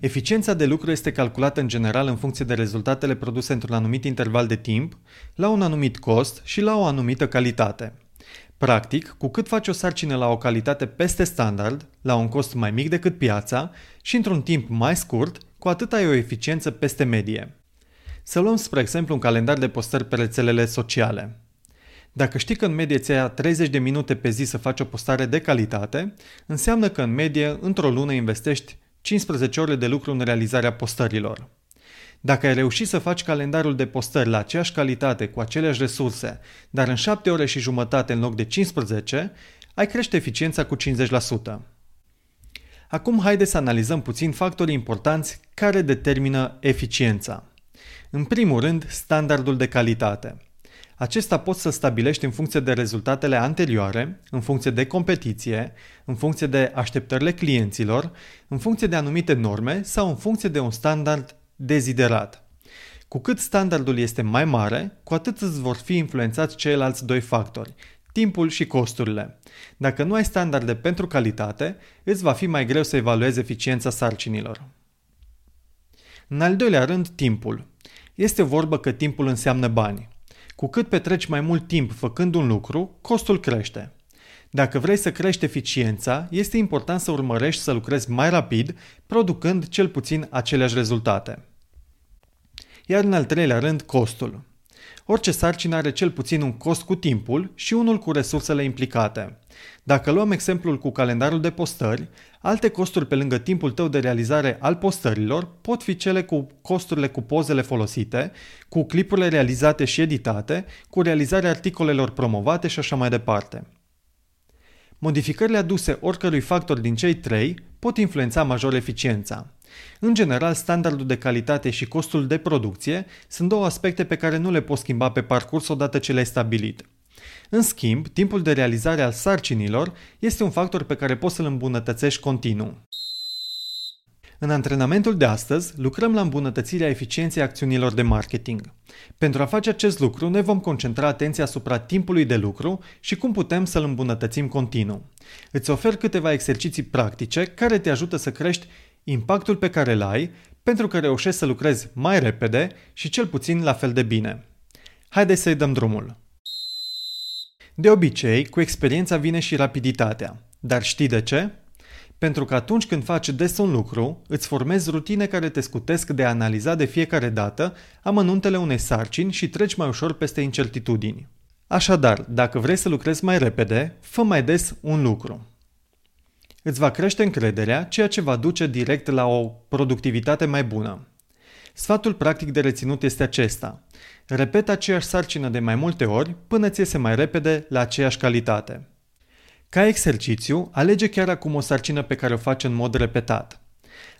Eficiența de lucru este calculată în general în funcție de rezultatele produse într-un anumit interval de timp, la un anumit cost și la o anumită calitate. Practic, cu cât faci o sarcină la o calitate peste standard, la un cost mai mic decât piața și într-un timp mai scurt, cu atât ai o eficiență peste medie. Să luăm, spre exemplu, un calendar de postări pe rețelele sociale. Dacă știi că în medie ți ia 30 de minute pe zi să faci o postare de calitate, înseamnă că în medie, într-o lună investești 15 ore de lucru în realizarea postărilor. Dacă ai reușit să faci calendarul de postări la aceeași calitate, cu aceleași resurse, dar în 7 ore și jumătate în loc de 15, ai crește eficiența cu 50%. Acum haide să analizăm puțin factorii importanți care determină eficiența. În primul rând, standardul de calitate – acesta poți să stabilești în funcție de rezultatele anterioare, în funcție de competiție, în funcție de așteptările clienților, în funcție de anumite norme sau în funcție de un standard deziderat. Cu cât standardul este mai mare, cu atât îți vor fi influențați ceilalți doi factori, timpul și costurile. Dacă nu ai standarde pentru calitate, îți va fi mai greu să evaluezi eficiența sarcinilor. În al doilea rând, timpul. Este vorbă că timpul înseamnă bani. Cu cât petreci mai mult timp făcând un lucru, costul crește. Dacă vrei să crești eficiența, este important să urmărești să lucrezi mai rapid, producând cel puțin aceleași rezultate. Iar în al treilea rând, costul. Orice sarcină are cel puțin un cost cu timpul și unul cu resursele implicate. Dacă luăm exemplul cu calendarul de postări, alte costuri pe lângă timpul tău de realizare al postărilor pot fi cele cu costurile cu pozele folosite, cu clipurile realizate și editate, cu realizarea articolelor promovate și așa mai departe. Modificările aduse oricărui factor din cei trei pot influența major eficiența. În general, standardul de calitate și costul de producție sunt două aspecte pe care nu le poți schimba pe parcurs odată ce le-ai stabilit. În schimb, timpul de realizare al sarcinilor este un factor pe care poți să-l îmbunătățești continuu. În antrenamentul de astăzi lucrăm la îmbunătățirea eficienței acțiunilor de marketing. Pentru a face acest lucru ne vom concentra atenția asupra timpului de lucru și cum putem să-l îmbunătățim continuu. Îți ofer câteva exerciții practice care te ajută să crești impactul pe care îl ai pentru că reușești să lucrezi mai repede și cel puțin la fel de bine. Haideți să-i dăm drumul! De obicei, cu experiența vine și rapiditatea. Dar știi de ce? Pentru că atunci când faci des un lucru, îți formezi rutine care te scutesc de a analiza de fiecare dată amănuntele unei sarcini și treci mai ușor peste incertitudini. Așadar, dacă vrei să lucrezi mai repede, fă mai des un lucru. Îți va crește încrederea, ceea ce va duce direct la o productivitate mai bună. Sfatul practic de reținut este acesta. Repeta aceeași sarcină de mai multe ori până ți iese mai repede la aceeași calitate. Ca exercițiu, alege chiar acum o sarcină pe care o faci în mod repetat.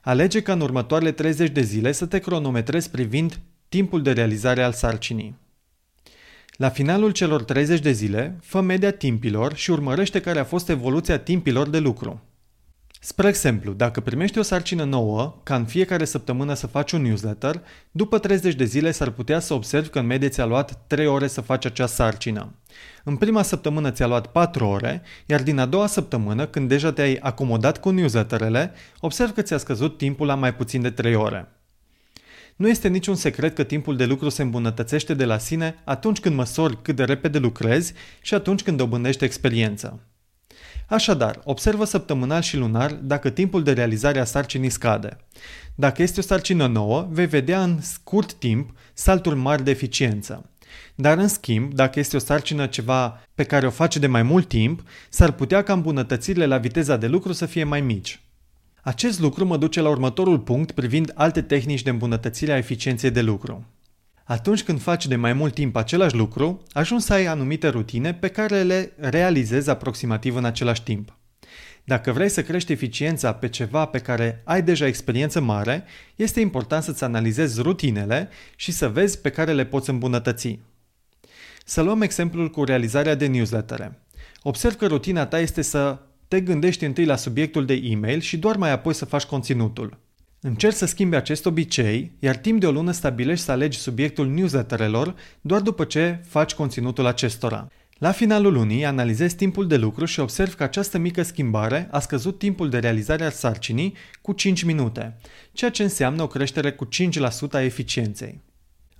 Alege ca în următoarele 30 de zile să te cronometrezi privind timpul de realizare al sarcinii. La finalul celor 30 de zile, fă media timpilor și urmărește care a fost evoluția timpilor de lucru. Spre exemplu, dacă primești o sarcină nouă, ca în fiecare săptămână să faci un newsletter, după 30 de zile s-ar putea să observi că în medie ți-a luat 3 ore să faci acea sarcină. În prima săptămână ți-a luat 4 ore, iar din a doua săptămână, când deja te-ai acomodat cu newsletterele, observi că ți-a scăzut timpul la mai puțin de 3 ore. Nu este niciun secret că timpul de lucru se îmbunătățește de la sine atunci când măsori cât de repede lucrezi și atunci când dobândești experiență. Așadar, observă săptămânal și lunar dacă timpul de realizare a sarcinii scade. Dacă este o sarcină nouă, vei vedea în scurt timp salturi mari de eficiență. Dar în schimb, dacă este o sarcină ceva pe care o face de mai mult timp, s-ar putea ca îmbunătățirile la viteza de lucru să fie mai mici. Acest lucru mă duce la următorul punct privind alte tehnici de îmbunătățire a eficienței de lucru. Atunci când faci de mai mult timp același lucru, ajungi să ai anumite rutine pe care le realizezi aproximativ în același timp. Dacă vrei să crești eficiența pe ceva pe care ai deja experiență mare, este important să-ți analizezi rutinele și să vezi pe care le poți îmbunătăți. Să luăm exemplul cu realizarea de newslettere. Observ că rutina ta este să te gândești întâi la subiectul de e-mail și doar mai apoi să faci conținutul. Încerci să schimbi acest obicei, iar timp de o lună stabilești să alegi subiectul newsletterelor doar după ce faci conținutul acestora. La finalul lunii analizezi timpul de lucru și observi că această mică schimbare a scăzut timpul de realizare al sarcinii cu 5 minute, ceea ce înseamnă o creștere cu 5% a eficienței.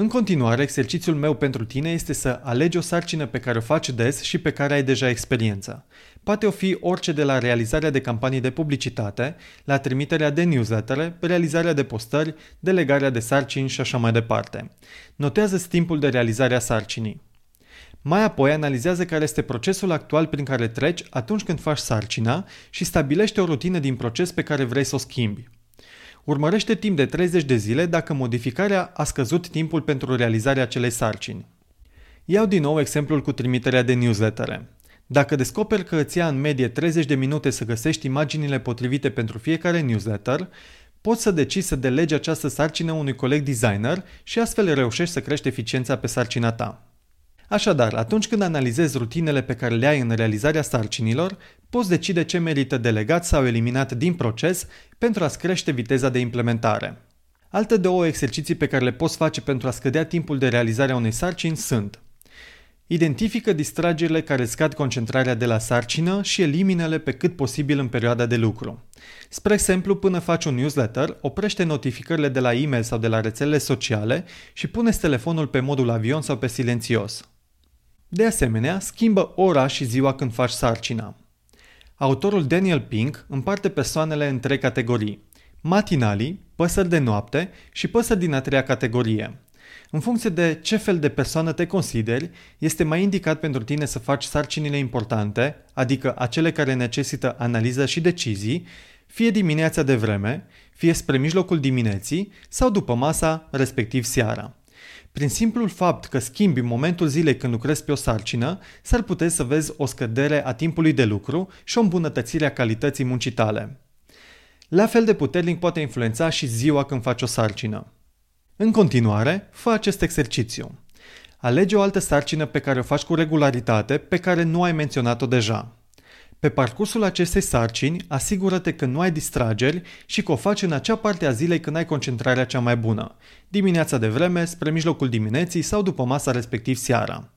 În continuare, exercițiul meu pentru tine este să alegi o sarcină pe care o faci des și pe care ai deja experiență. Poate o fi orice de la realizarea de campanii de publicitate, la trimiterea de newslettere, realizarea de postări, delegarea de sarcini și așa mai departe. Notează timpul de realizare a sarcinii. Mai apoi analizează care este procesul actual prin care treci atunci când faci sarcina și stabilește o rutină din proces pe care vrei să o schimbi. Urmărește timp de 30 de zile dacă modificarea a scăzut timpul pentru realizarea acelei sarcini. Iau din nou exemplul cu trimiterea de newslettere. Dacă descoperi că îți ia în medie 30 de minute să găsești imaginile potrivite pentru fiecare newsletter, poți să decizi să delegi această sarcină unui coleg designer și astfel reușești să crești eficiența pe sarcina ta. Așadar, atunci când analizezi rutinele pe care le ai în realizarea sarcinilor, poți decide ce merită delegat sau eliminat din proces pentru a-ți crește viteza de implementare. Alte două exerciții pe care le poți face pentru a scădea timpul de realizare a unei sarcini sunt Identifică distragerile care scad concentrarea de la sarcină și eliminele pe cât posibil în perioada de lucru. Spre exemplu, până faci un newsletter, oprește notificările de la e-mail sau de la rețelele sociale și pune telefonul pe modul avion sau pe silențios. De asemenea, schimbă ora și ziua când faci sarcina. Autorul Daniel Pink împarte persoanele în trei categorii. Matinalii, păsări de noapte și păsări din a treia categorie. În funcție de ce fel de persoană te consideri, este mai indicat pentru tine să faci sarcinile importante, adică acele care necesită analiză și decizii, fie dimineața de vreme, fie spre mijlocul dimineții sau după masa, respectiv seara. Prin simplul fapt că schimbi momentul zilei când lucrezi pe o sarcină, s-ar putea să vezi o scădere a timpului de lucru și o îmbunătățire a calității muncii tale. La fel de puternic poate influența și ziua când faci o sarcină. În continuare, fă acest exercițiu. Alege o altă sarcină pe care o faci cu regularitate, pe care nu ai menționat-o deja. Pe parcursul acestei sarcini, asigură-te că nu ai distrageri și că o faci în acea parte a zilei când ai concentrarea cea mai bună, dimineața de vreme, spre mijlocul dimineții sau după masa respectiv seara.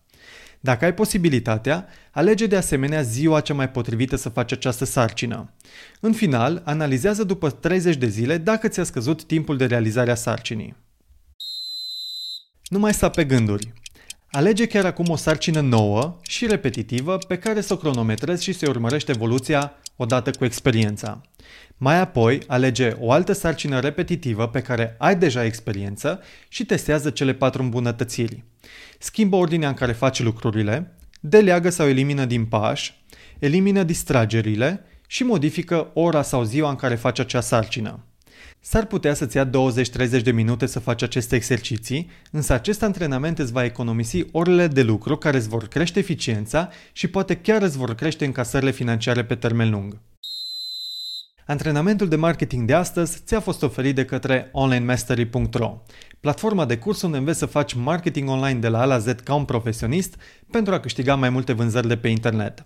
Dacă ai posibilitatea, alege de asemenea ziua cea mai potrivită să faci această sarcină. În final, analizează după 30 de zile dacă ți-a scăzut timpul de realizare a sarcinii. Nu mai sta pe gânduri. Alege chiar acum o sarcină nouă și repetitivă pe care să o cronometrezi și să urmărești evoluția odată cu experiența. Mai apoi, alege o altă sarcină repetitivă pe care ai deja experiență și testează cele patru îmbunătățiri. Schimbă ordinea în care faci lucrurile, deleagă sau elimină din pași, elimină distragerile și modifică ora sau ziua în care faci acea sarcină. S-ar putea să-ți ia 20-30 de minute să faci aceste exerciții, însă acest antrenament îți va economisi orele de lucru care îți vor crește eficiența și poate chiar îți vor crește încasările financiare pe termen lung. Antrenamentul de marketing de astăzi ți-a fost oferit de către onlinemastery.ro, platforma de curs unde înveți să faci marketing online de la A la Z ca un profesionist pentru a câștiga mai multe vânzări de pe internet.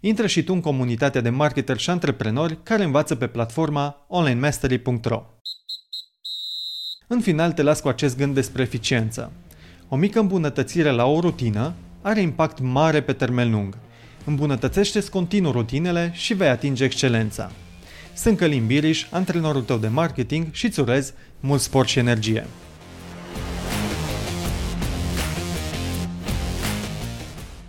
Intră și tu în comunitatea de marketeri și antreprenori care învață pe platforma onlinemastery.ro. În final te las cu acest gând despre eficiență. O mică îmbunătățire la o rutină are impact mare pe termen lung. Îmbunătățește-ți continuu rutinele și vei atinge excelența. Sunt Călim Biriș, antrenorul tău de marketing și îți urez mult sport și energie.